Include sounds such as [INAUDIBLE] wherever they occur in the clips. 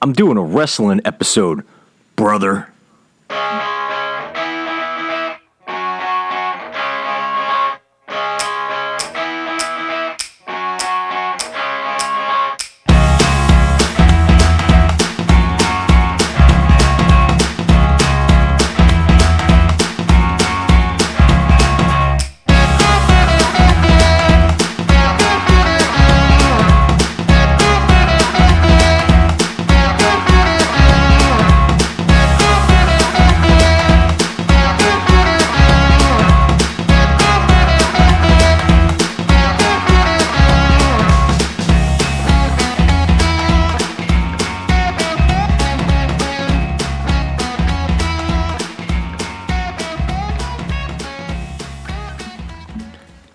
I'm doing a wrestling episode, brother.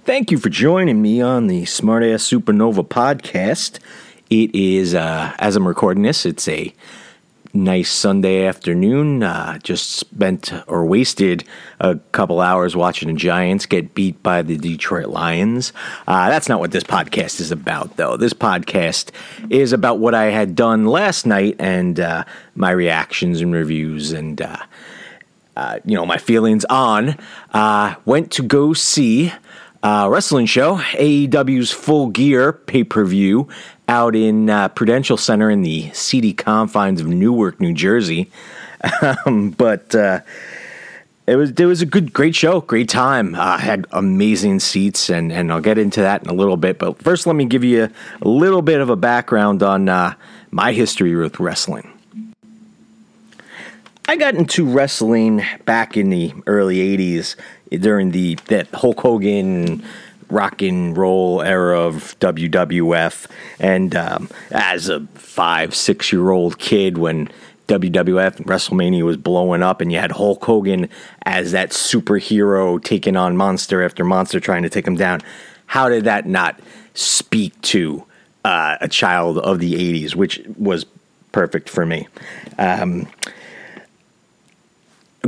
Thank you for joining me on the Smartass Supernova podcast. It is, uh, as I'm recording this, it's a nice Sunday afternoon. Uh, just spent or wasted a couple hours watching the Giants get beat by the Detroit Lions. Uh, that's not what this podcast is about, though. This podcast is about what I had done last night and uh, my reactions and reviews and. Uh, uh, you know my feelings on uh, went to go see uh, wrestling show, AEW's Full Gear pay per view out in uh, Prudential Center in the seedy confines of Newark, New Jersey. [LAUGHS] um, but uh, it was it was a good, great show, great time. Uh, had amazing seats, and and I'll get into that in a little bit. But first, let me give you a little bit of a background on uh, my history with wrestling. I got into wrestling back in the early 80s during the that Hulk Hogan rock and roll era of WWF. And um, as a five, six year old kid, when WWF and WrestleMania was blowing up, and you had Hulk Hogan as that superhero taking on monster after monster trying to take him down, how did that not speak to uh, a child of the 80s, which was perfect for me? Um,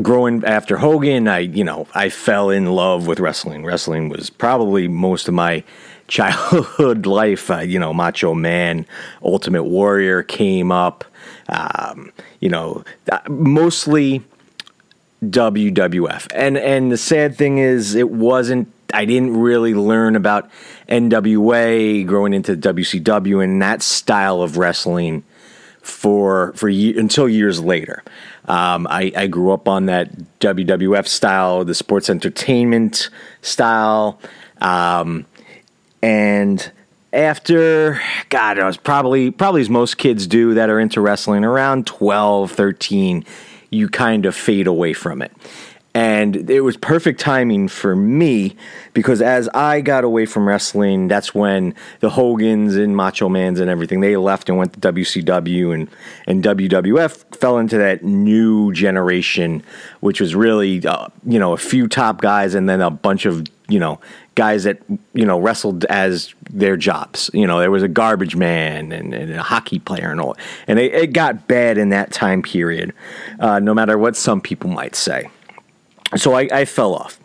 growing after Hogan, I you know I fell in love with wrestling. Wrestling was probably most of my [LAUGHS] childhood life. Uh, you know, Macho Man, Ultimate Warrior came up. Um, you know, uh, mostly WWF. And and the sad thing is, it wasn't. I didn't really learn about NWA growing into WCW and that style of wrestling for for until years later. Um, I, I, grew up on that WWF style, the sports entertainment style, um, and after God, I was probably probably as most kids do that are into wrestling around 12, 13, you kind of fade away from it. And it was perfect timing for me because as I got away from wrestling, that's when the Hogans and Macho Mans and everything they left and went to WCW and and WWF fell into that new generation, which was really uh, you know a few top guys and then a bunch of you know guys that you know wrestled as their jobs. You know, there was a garbage man and, and a hockey player and all, and it, it got bad in that time period. Uh, no matter what some people might say so I, I fell off.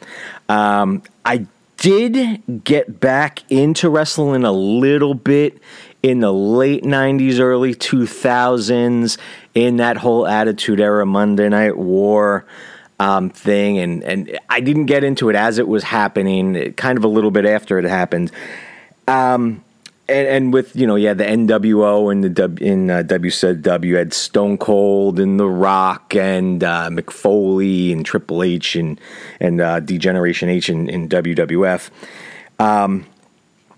Um, I did get back into wrestling a little bit in the late 90s, early 2000s, in that whole Attitude Era Monday Night War um, thing. And, and I didn't get into it as it was happening, kind of a little bit after it happened. Um, and, and, with you know, yeah, the NWO and the w, in uh, WCW had Stone Cold and The Rock and uh, Mick Foley and Triple H and and uh, D-Generation H in, in WWF. Um,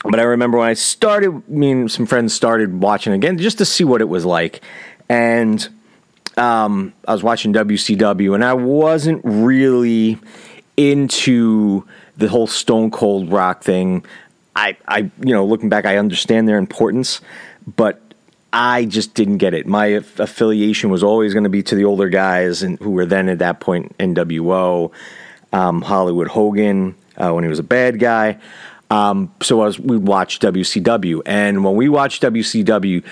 but I remember when I started, me and some friends started watching again just to see what it was like, and um, I was watching WCW, and I wasn't really into the whole Stone Cold Rock thing. I, I, you know, looking back, I understand their importance, but I just didn't get it. My affiliation was always going to be to the older guys, and who were then at that point NWO, um, Hollywood Hogan uh, when he was a bad guy. Um, so I was, we'd watch WCW, and when we watched WCW,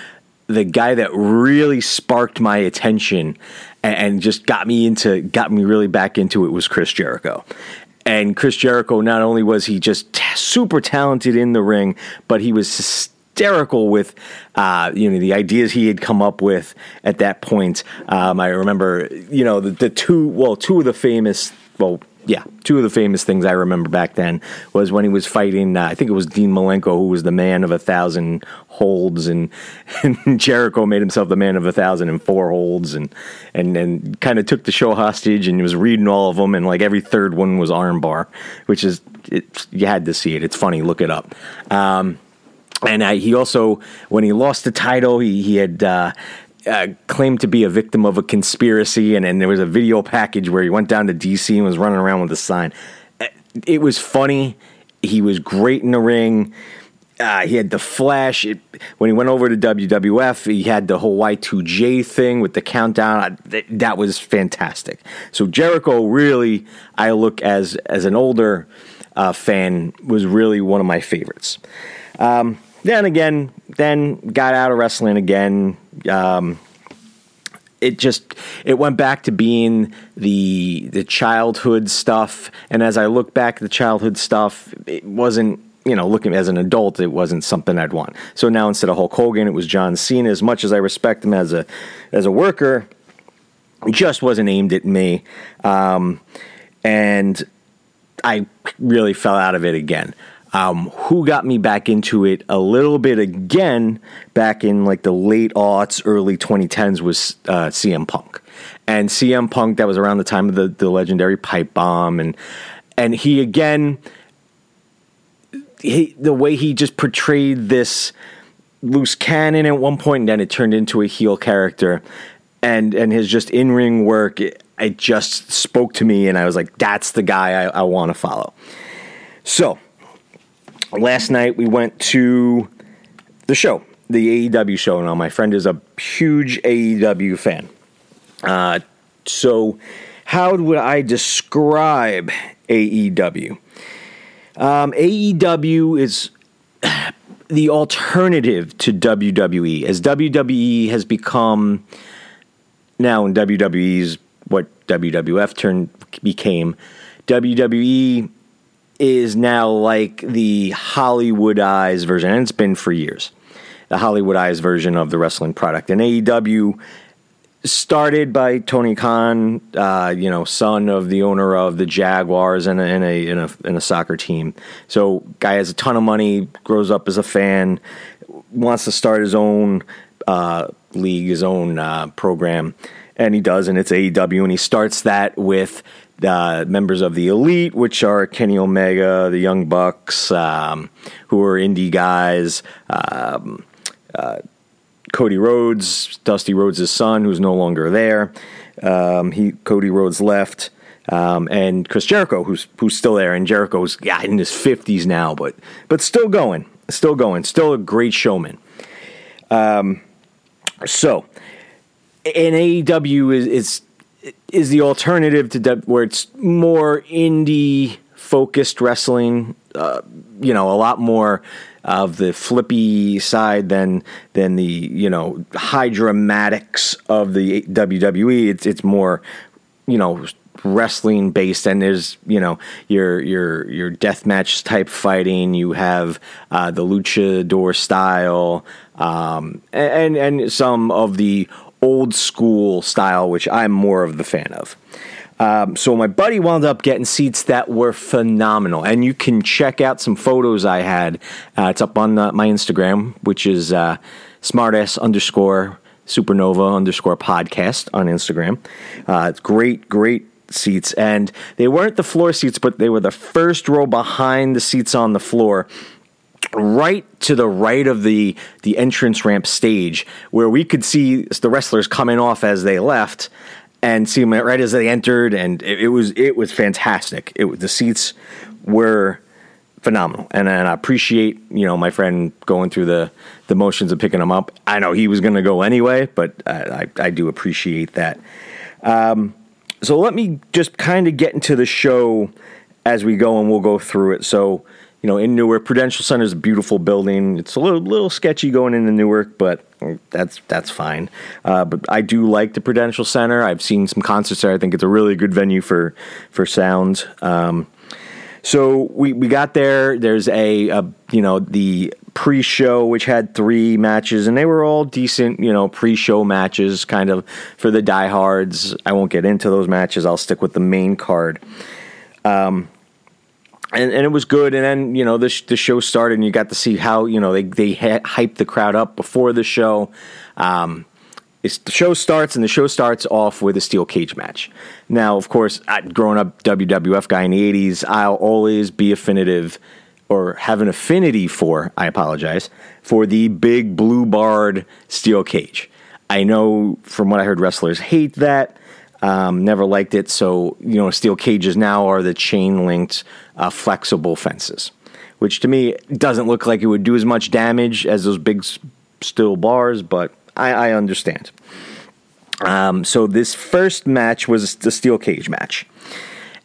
the guy that really sparked my attention and just got me into got me really back into it was Chris Jericho. And Chris Jericho, not only was he just t- super talented in the ring, but he was hysterical with uh, you know the ideas he had come up with at that point. Um, I remember you know the, the two well two of the famous well yeah, two of the famous things I remember back then was when he was fighting. Uh, I think it was Dean Malenko, who was the man of a thousand holds, and, [LAUGHS] and Jericho made himself the man of a thousand and four holds, and and and kind of took the show hostage and was reading all of them, and like every third one was armbar, which is it, you had to see it. It's funny, look it up. Um, and uh, he also, when he lost the title, he he had uh, uh, claimed to be a victim of a conspiracy, and, and there was a video package where he went down to DC and was running around with a sign. Uh, it was funny. He was great in the ring. Uh, he had the flash. It, when he went over to WWF, he had the whole Y2J thing with the countdown. That, that was fantastic. So Jericho really, I look as as an older uh, fan, was really one of my favorites. Um, then again, then got out of wrestling again. Um, it just it went back to being the the childhood stuff. And as I look back at the childhood stuff, it wasn't you know looking as an adult, it wasn't something I'd want. So now instead of Hulk Hogan, it was John Cena. As much as I respect him as a as a worker, just wasn't aimed at me. Um, and I really fell out of it again. Um, who got me back into it a little bit again back in like the late aughts, early 2010s was uh, CM Punk. And CM Punk, that was around the time of the, the legendary pipe bomb. And, and he again, he, the way he just portrayed this loose cannon at one point, and then it turned into a heel character. And, and his just in ring work, it, it, just spoke to me. And I was like, that's the guy I, I want to follow. So, last night we went to the show, the AEW show. Now, my friend is a huge AEW fan. Uh, so, how would I describe AEW? Um, AEW is [CLEARS THROAT] the alternative to WWE, as WWE has become now in WWE's what WWF turned became. WWE is now like the Hollywoodized version, and it's been for years. The Hollywoodized version of the wrestling product. And AEW started by Tony Khan, uh, you know, son of the owner of the Jaguars and a, a, a, a soccer team. So, guy has a ton of money, grows up as a fan, wants to start his own uh, league, his own uh, program, and he does, and it's AEW, and he starts that with uh, members of the elite, which are Kenny Omega, the Young Bucks, um, who are indie guys, um, uh, Cody Rhodes, Dusty Rhodes' son, who's no longer there. Um, he Cody Rhodes left. Um, and Chris Jericho, who's who's still there, and Jericho's yeah, in his fifties now, but but still going, still going, still a great showman. Um, so, and AEW is is is the alternative to de- where it's more indie focused wrestling. Uh, you know, a lot more of the flippy side than than the you know high dramatics of the WWE. It's it's more you know wrestling based and there's you know your your your death match type fighting you have uh, the luchador style um, and and some of the old school style, which I'm more of the fan of. Um, so my buddy wound up getting seats that were phenomenal, and you can check out some photos I had. Uh, it's up on the, my Instagram, which is uh, smartass underscore supernova underscore podcast on Instagram. Uh, it's great, great seats, and they weren't the floor seats, but they were the first row behind the seats on the floor right to the right of the the entrance ramp stage where we could see the wrestlers coming off as they left and see them right as they entered. And it, it was it was fantastic. It the seats were phenomenal. And, and I appreciate you know my friend going through the the motions of picking them up. I know he was going to go anyway but I, I, I do appreciate that. Um, so let me just kind of get into the show as we go and we'll go through it. So you know, in Newark, Prudential Center is a beautiful building. It's a little little sketchy going into Newark, but that's that's fine. Uh, but I do like the Prudential Center. I've seen some concerts there. I think it's a really good venue for for sound. Um, so we, we got there. There's a, a, you know the pre-show, which had three matches, and they were all decent, you know, pre-show matches, kind of for the diehards. I won't get into those matches. I'll stick with the main card. Um, and, and it was good. And then you know the sh- the show started, and you got to see how you know they they hyped the crowd up before the show. Um, the show starts, and the show starts off with a steel cage match. Now, of course, I, growing up WWF guy in the '80s, I'll always be affinitive or have an affinity for. I apologize for the big blue barred steel cage. I know from what I heard, wrestlers hate that. Um, never liked it. So, you know, steel cages now are the chain linked uh, flexible fences, which to me doesn't look like it would do as much damage as those big steel bars, but I, I understand. Um, so, this first match was the steel cage match.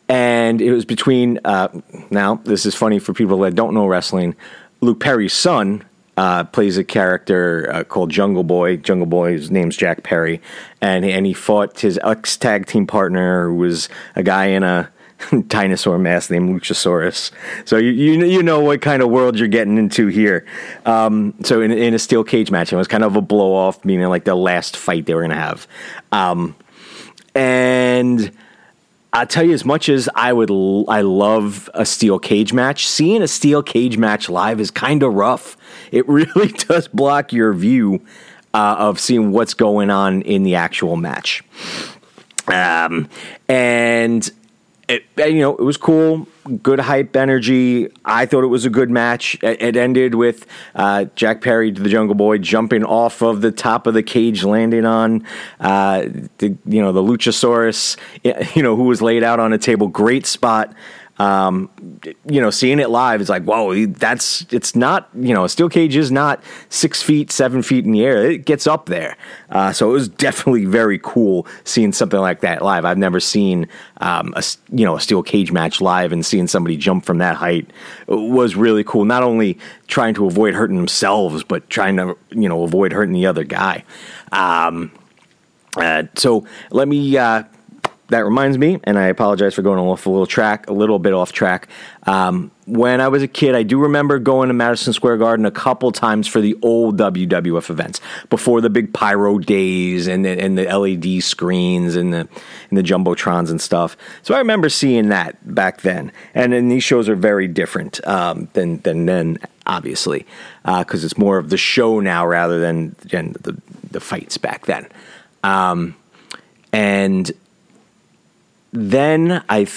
And it was between, uh, now, this is funny for people that don't know wrestling. Luke Perry's son, uh, plays a character uh, called Jungle Boy. Jungle Boy, Boy's name's Jack Perry, and and he fought his ex tag team partner, who was a guy in a [LAUGHS] dinosaur mask named Luchasaurus. So you, you you know what kind of world you're getting into here. Um, so in in a steel cage match, it was kind of a blow off, meaning like the last fight they were gonna have, um, and I'll tell you, as much as I would, I love a steel cage match. Seeing a steel cage match live is kind of rough. It [LAUGHS] really does block your view uh, of seeing what's going on in the actual match. Um, and it, you know, it was cool, good hype energy. I thought it was a good match. It, it ended with uh, Jack Perry, the Jungle Boy, jumping off of the top of the cage, landing on uh, the you know the Luchasaurus, you know, who was laid out on a table. Great spot um, you know, seeing it live is like, whoa, that's it's not, you know, a steel cage is not six feet, seven feet in the air. It gets up there. Uh, so it was definitely very cool seeing something like that live. I've never seen um, a you know a steel cage match live and seeing somebody jump from that height was really cool. Not only trying to avoid hurting themselves, but trying to you know avoid hurting the other guy. Um, uh, so let me uh, that reminds me, and I apologize for going off a little track, a little bit off track. Um, when I was a kid, I do remember going to Madison Square Garden a couple times for the old WWF events before the big pyro days and the, and the LED screens and the and the jumbotrons and stuff. So I remember seeing that back then. And then these shows are very different um, than than then, obviously, because uh, it's more of the show now rather than, than the the fights back then. Um, and then I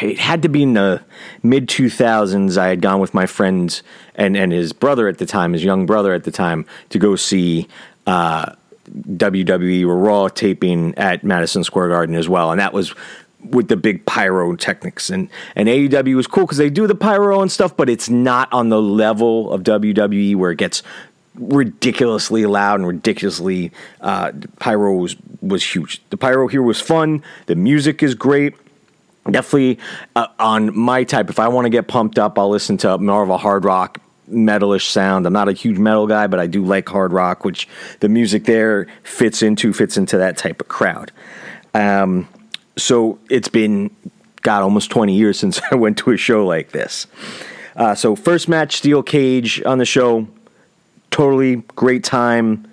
it had to be in the mid 2000s. I had gone with my friends and and his brother at the time, his young brother at the time, to go see uh, WWE Raw taping at Madison Square Garden as well, and that was with the big pyrotechnics and and AEW was cool because they do the pyro and stuff, but it's not on the level of WWE where it gets ridiculously loud and ridiculously uh, pyro was, was huge. The pyro here was fun. The music is great. Definitely uh, on my type. If I want to get pumped up, I'll listen to more of a hard rock metalish sound. I'm not a huge metal guy, but I do like hard rock, which the music there fits into fits into that type of crowd. Um, so it's been God almost 20 years [LAUGHS] since I went to a show like this. Uh, so first match, steel cage on the show totally great time.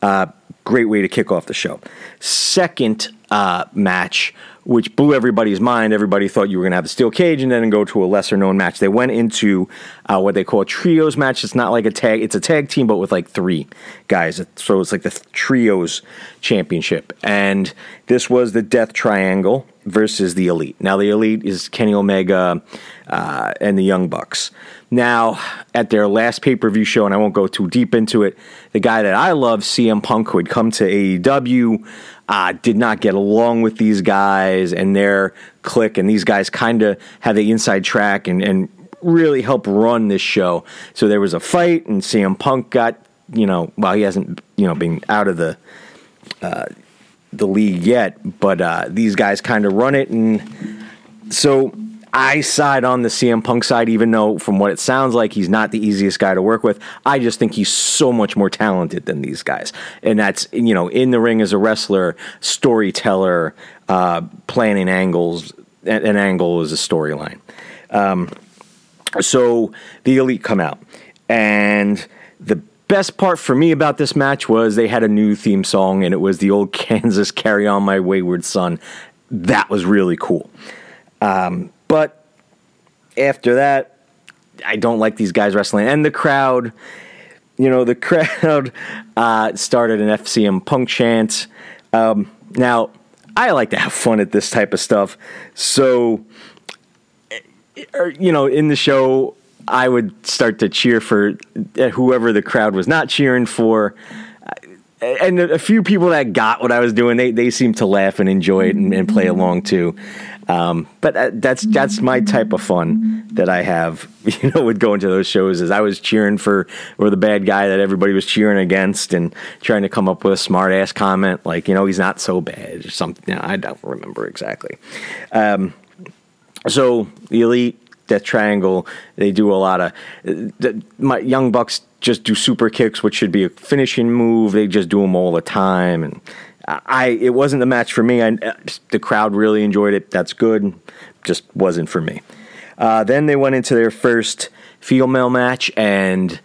Uh, great way to kick off the show. Second uh, match, which blew everybody's mind. Everybody thought you were going to have the steel cage and then go to a lesser known match. They went into uh, what they call a trios match. It's not like a tag; it's a tag team, but with like three guys. So it's like the trios championship. And this was the Death Triangle versus the Elite. Now the Elite is Kenny Omega uh, and the Young Bucks. Now, at their last pay per view show, and I won't go too deep into it, the guy that I love, CM Punk, who had come to AEW, uh, did not get along with these guys and their clique, and these guys kind of had the inside track and, and really helped run this show. So there was a fight, and CM Punk got, you know, well, he hasn't, you know, been out of the. Uh, the league yet, but uh, these guys kind of run it, and so I side on the CM Punk side, even though from what it sounds like, he's not the easiest guy to work with. I just think he's so much more talented than these guys. And that's, you know, in the ring as a wrestler, storyteller, uh, planning angles. An angle is a storyline. Um, so the Elite come out. And The best part for me about this match was they had a new theme song, and it was the old [LAUGHS] Kansas Carry On My Wayward Son. That was really cool. Um, but after that, I don't like these guys wrestling. And the crowd, you know, the [LAUGHS] crowd uh, started an FCM punk chant. Um, now, I like to have fun at this type of stuff. So, er, you know, in the show, I would start to cheer for whoever the crowd was not cheering for. And a few people that got what I was doing, they, they seemed to laugh and enjoy it and, and play along too. Um, but uh, that's that's my type of fun that I have. [LAUGHS] You know, would go into those shows as I was cheering for or the bad guy that everybody was cheering against and trying to come up with a smart ass comment like you know he's not so bad or something. I don't remember exactly. Um, so the elite Death Triangle, they do a lot of the, my young bucks just do super kicks, which should be a finishing move. They just do them all the time, and I it wasn't the match for me. I, the crowd really enjoyed it. That's good. Just wasn't for me. Uh, then they went into their first female match, and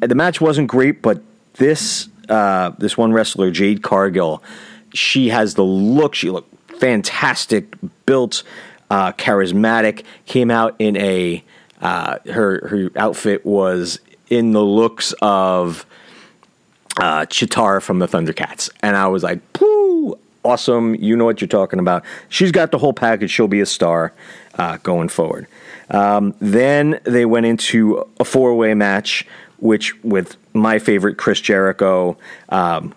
the match wasn't great. But this uh, this one wrestler, Jade Cargill, she has the look. She looked fantastic, built, uh, charismatic. Came out in a uh, her her outfit was in the looks of uh, Cheetara from the Thundercats, and I was like, "Pooh, awesome! You know what you're talking about." She's got the whole package. She'll be a star uh, going forward. Um, then they went into a four way match, which with my favorite Chris Jericho. Um,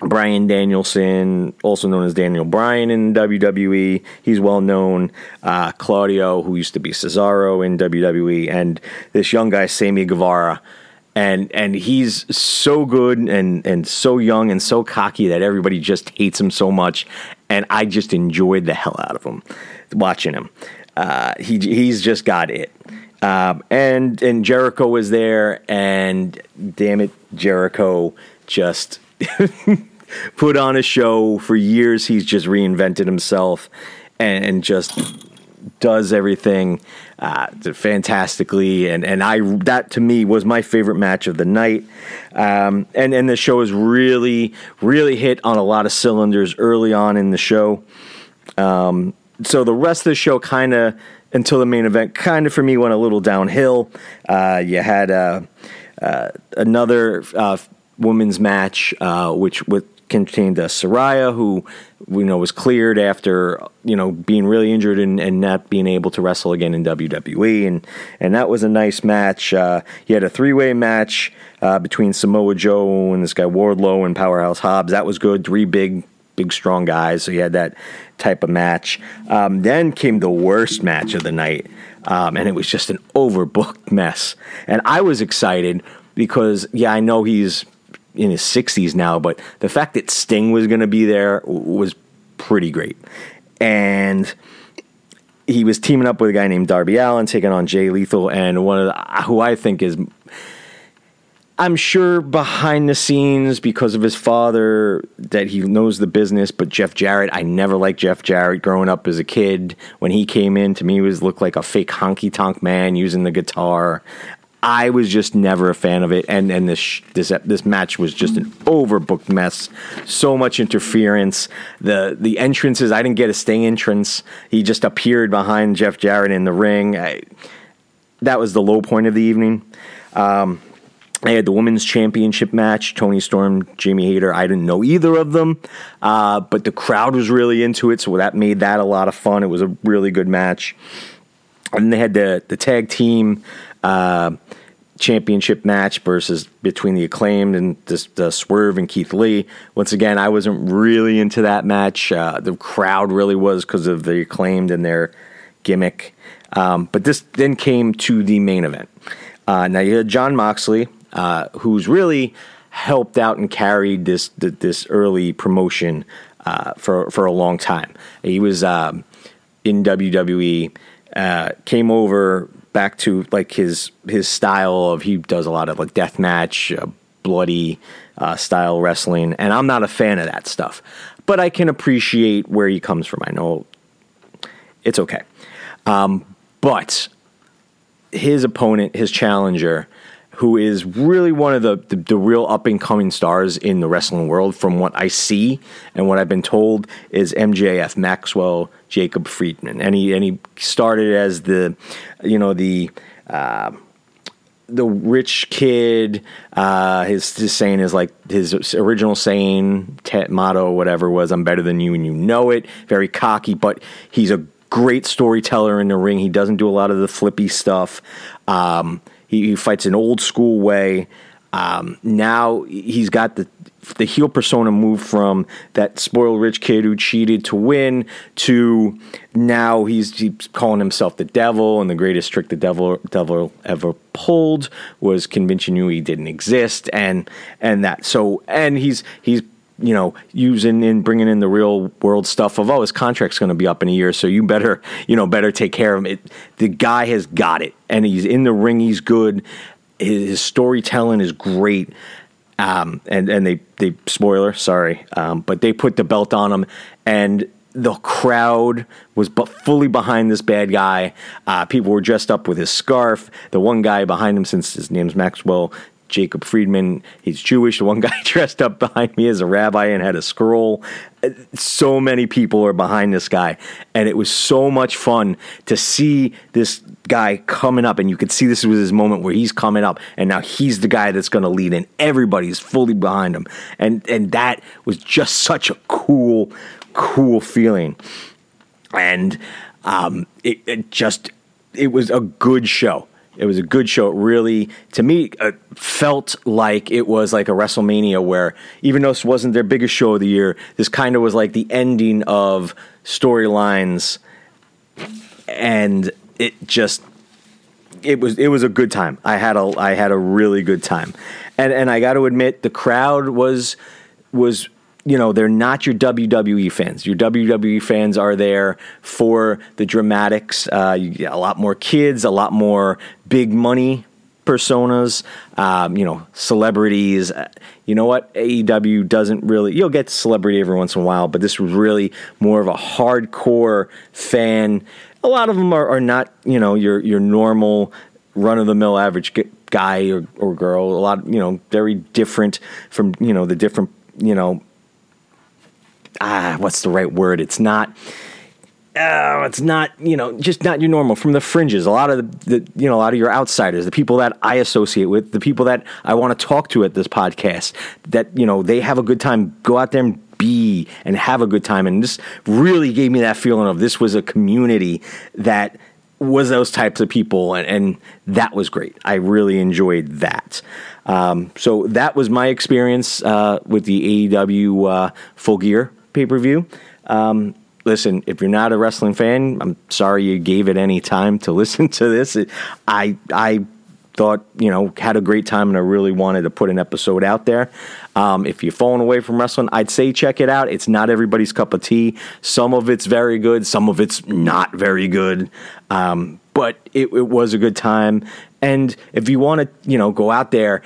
Bryan Danielson, also known as Daniel Bryan in WWE, he's well known. Uh, Claudio, who used to be Cesaro in WWE, and this young guy, Sammy Guevara, and and he's so good and and so young and so cocky that everybody just hates him so much, and I just enjoyed the hell out of him watching him. Uh, he he's just got it. Um, and and Jericho was there, and damn it, Jericho just [LAUGHS] put on a show for years. He's just reinvented himself and, and just does everything uh, fantastically, and and I that to me was my favorite match of the night. Um, and and the show has really really hit on a lot of cylinders early on in the show. Um, so the rest of the show kind of until the main event kind of for me went a little downhill. Uh, you had uh, uh another uh, women's match, uh, which with contained uh, Saraya, who we know was cleared after you know being really injured and, and not being able to wrestle again in WWE, and and that was a nice match. Uh, he had a three way match uh, between Samoa Joe and this guy Wardlow and Powerhouse Hobbs. That was good. Three big big strong guys, so he had that type of match. Um, then came the worst match of the night, um, and it was just an overbooked mess. And I was excited because yeah, I know he's in his 60s now, but the fact that Sting was going to be there was pretty great. And he was teaming up with a guy named Darby Allin, taking on Jay Lethal, and one of the, uh, who I think is, I'm sure behind the scenes because of his father that he knows the business. But Jeff Jarrett, I never liked Jeff Jarrett growing up as a kid. When he came in, to me, he was looked like a fake honky tonk man using the guitar. I was just never a fan of it, and and this this this match was just an overbooked mess. So much interference. The the entrances, I didn't get a Sting entrance. He just appeared behind Jeff Jarrett in the ring. I, that was the low point of the evening. Um, I had the women's championship match, Toni Storm, Jamie Hayter. I didn't know either of them, uh, but the crowd was really into it, so that made that a lot of fun. It was a really good match. And they had the the tag team uh, championship match versus between the acclaimed and the Swerve and Keith Lee. Once again, I wasn't really into that match. Uh, the crowd really was because of the acclaimed and their gimmick. Um, but this then came to the main event. Uh, now you had Jon Moxley, uh, who's really helped out and carried this this early promotion uh, for for a long time. He was um, in WWE, uh, came over back to like his his style of he does a lot of like death match, uh, bloody uh, style wrestling, and I'm not a fan of that stuff. But I can appreciate where he comes from. I know it's okay, um, but his opponent, his challenger, who is really one of the, the, the real up and coming stars in the wrestling world, from what I see and what I've been told, is MJF Maxwell Jacob Friedman, and he and he started as the, you know the. Uh, the rich kid, uh, his, his saying is like his original saying, motto, whatever was, I'm better than you and you know it. Very cocky, but he's a great storyteller in the ring. He doesn't do a lot of the flippy stuff. Um, he, he, fights an old school way. Um, now he's got the the heel persona moved from that spoiled rich kid who cheated to win to now he's, he's, calling himself the devil and the greatest trick the devil devil ever pulled was convincing you he didn't exist and and that so and he's he's you know using and bringing in the real world stuff of oh his contract's going to be up in a year so you better you know better take care of him it, the guy has got it and he's in the ring he's good his, his storytelling is great um, and and they they spoiler sorry, um, but they put the belt on him, and the crowd was fully behind this bad guy. Uh, people were dressed up with his scarf. The one guy behind him, since his name's Maxwell, Jacob Friedman. He's Jewish. The one [LAUGHS] guy dressed up behind me as a rabbi and had a scroll. So many people are behind this guy. And it was so much fun to see this guy coming up. And you could see this was his moment where he's coming up. And now he's the guy that's going to lead. And everybody's fully behind him. And, and that was just such a cool, cool feeling. And um, it, it just, it was a good show. It was a good show. It really, to me, uh, felt like it was like a WrestleMania where even though this wasn't their biggest show of the year, this kind of was like the ending of storylines, and it just it was it was a good time. I had a I had a really good time, and and I got to admit the crowd was was you know, they're not your WWE fans. Your WWE fans are there for the dramatics. Uh, you get a lot more kids, a lot more big money personas, um, you know, celebrities. Uh, you know what? AEW doesn't really, you'll get celebrity every once in a while, but this was really more of a hardcore fan. A lot of them are, are not, you know, your, your normal run of the mill average guy or, or girl. A lot, you know, very different from, you know, the different, you know, ah, what's the right word? It's not. Uh, it's not, you know, just not your normal from the fringes. A lot of the, the, you know, a lot of your outsiders, the people that I associate with, the people that I want to talk to at this podcast, that you know, they have a good time. Go out there and be and have a good time. And this really gave me that feeling of this was a community that was those types of people, and, and that was great. I really enjoyed that. Um, so that was my experience uh, with the AEW uh, Full Gear pay per view. Um, listen, if you're not a wrestling fan, I'm sorry you gave it any time to [LAUGHS] listen to this. It, I I thought you know had a great time and I really wanted to put an episode out there. Um, if you're falling away from wrestling, I'd say check it out. It's not everybody's cup of tea. Some of it's very good, some of it's not very good. Um, but it, it was a good time. And if you want to, you know, go out there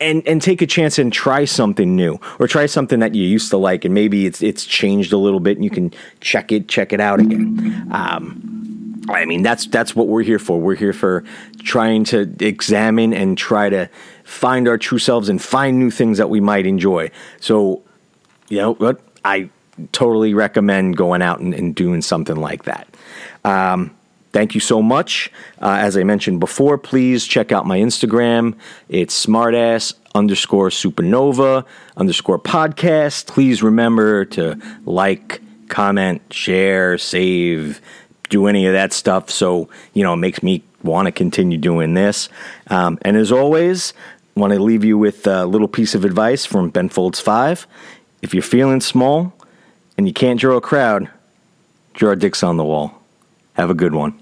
and and take a chance and try something new or try something that you used to like and maybe it's it's changed a little bit and you can check it check it out again. Um, i mean that's that's what we're here for. We're here for trying to examine and try to find our true selves and find new things that we might enjoy. So you know what? I totally recommend going out and, and doing something like that. Um, Thank you so much. Uh, as I mentioned before, please check out my Instagram. It's smartass underscore supernova underscore podcast. Please remember to like, comment, share, save, do any of that stuff. So, you know, it makes me want to continue doing this. Um, and as always, want to leave you with a little piece of advice from Ben Folds 5. If you're feeling small and you can't draw a crowd, draw dicks on the wall. Have a good one.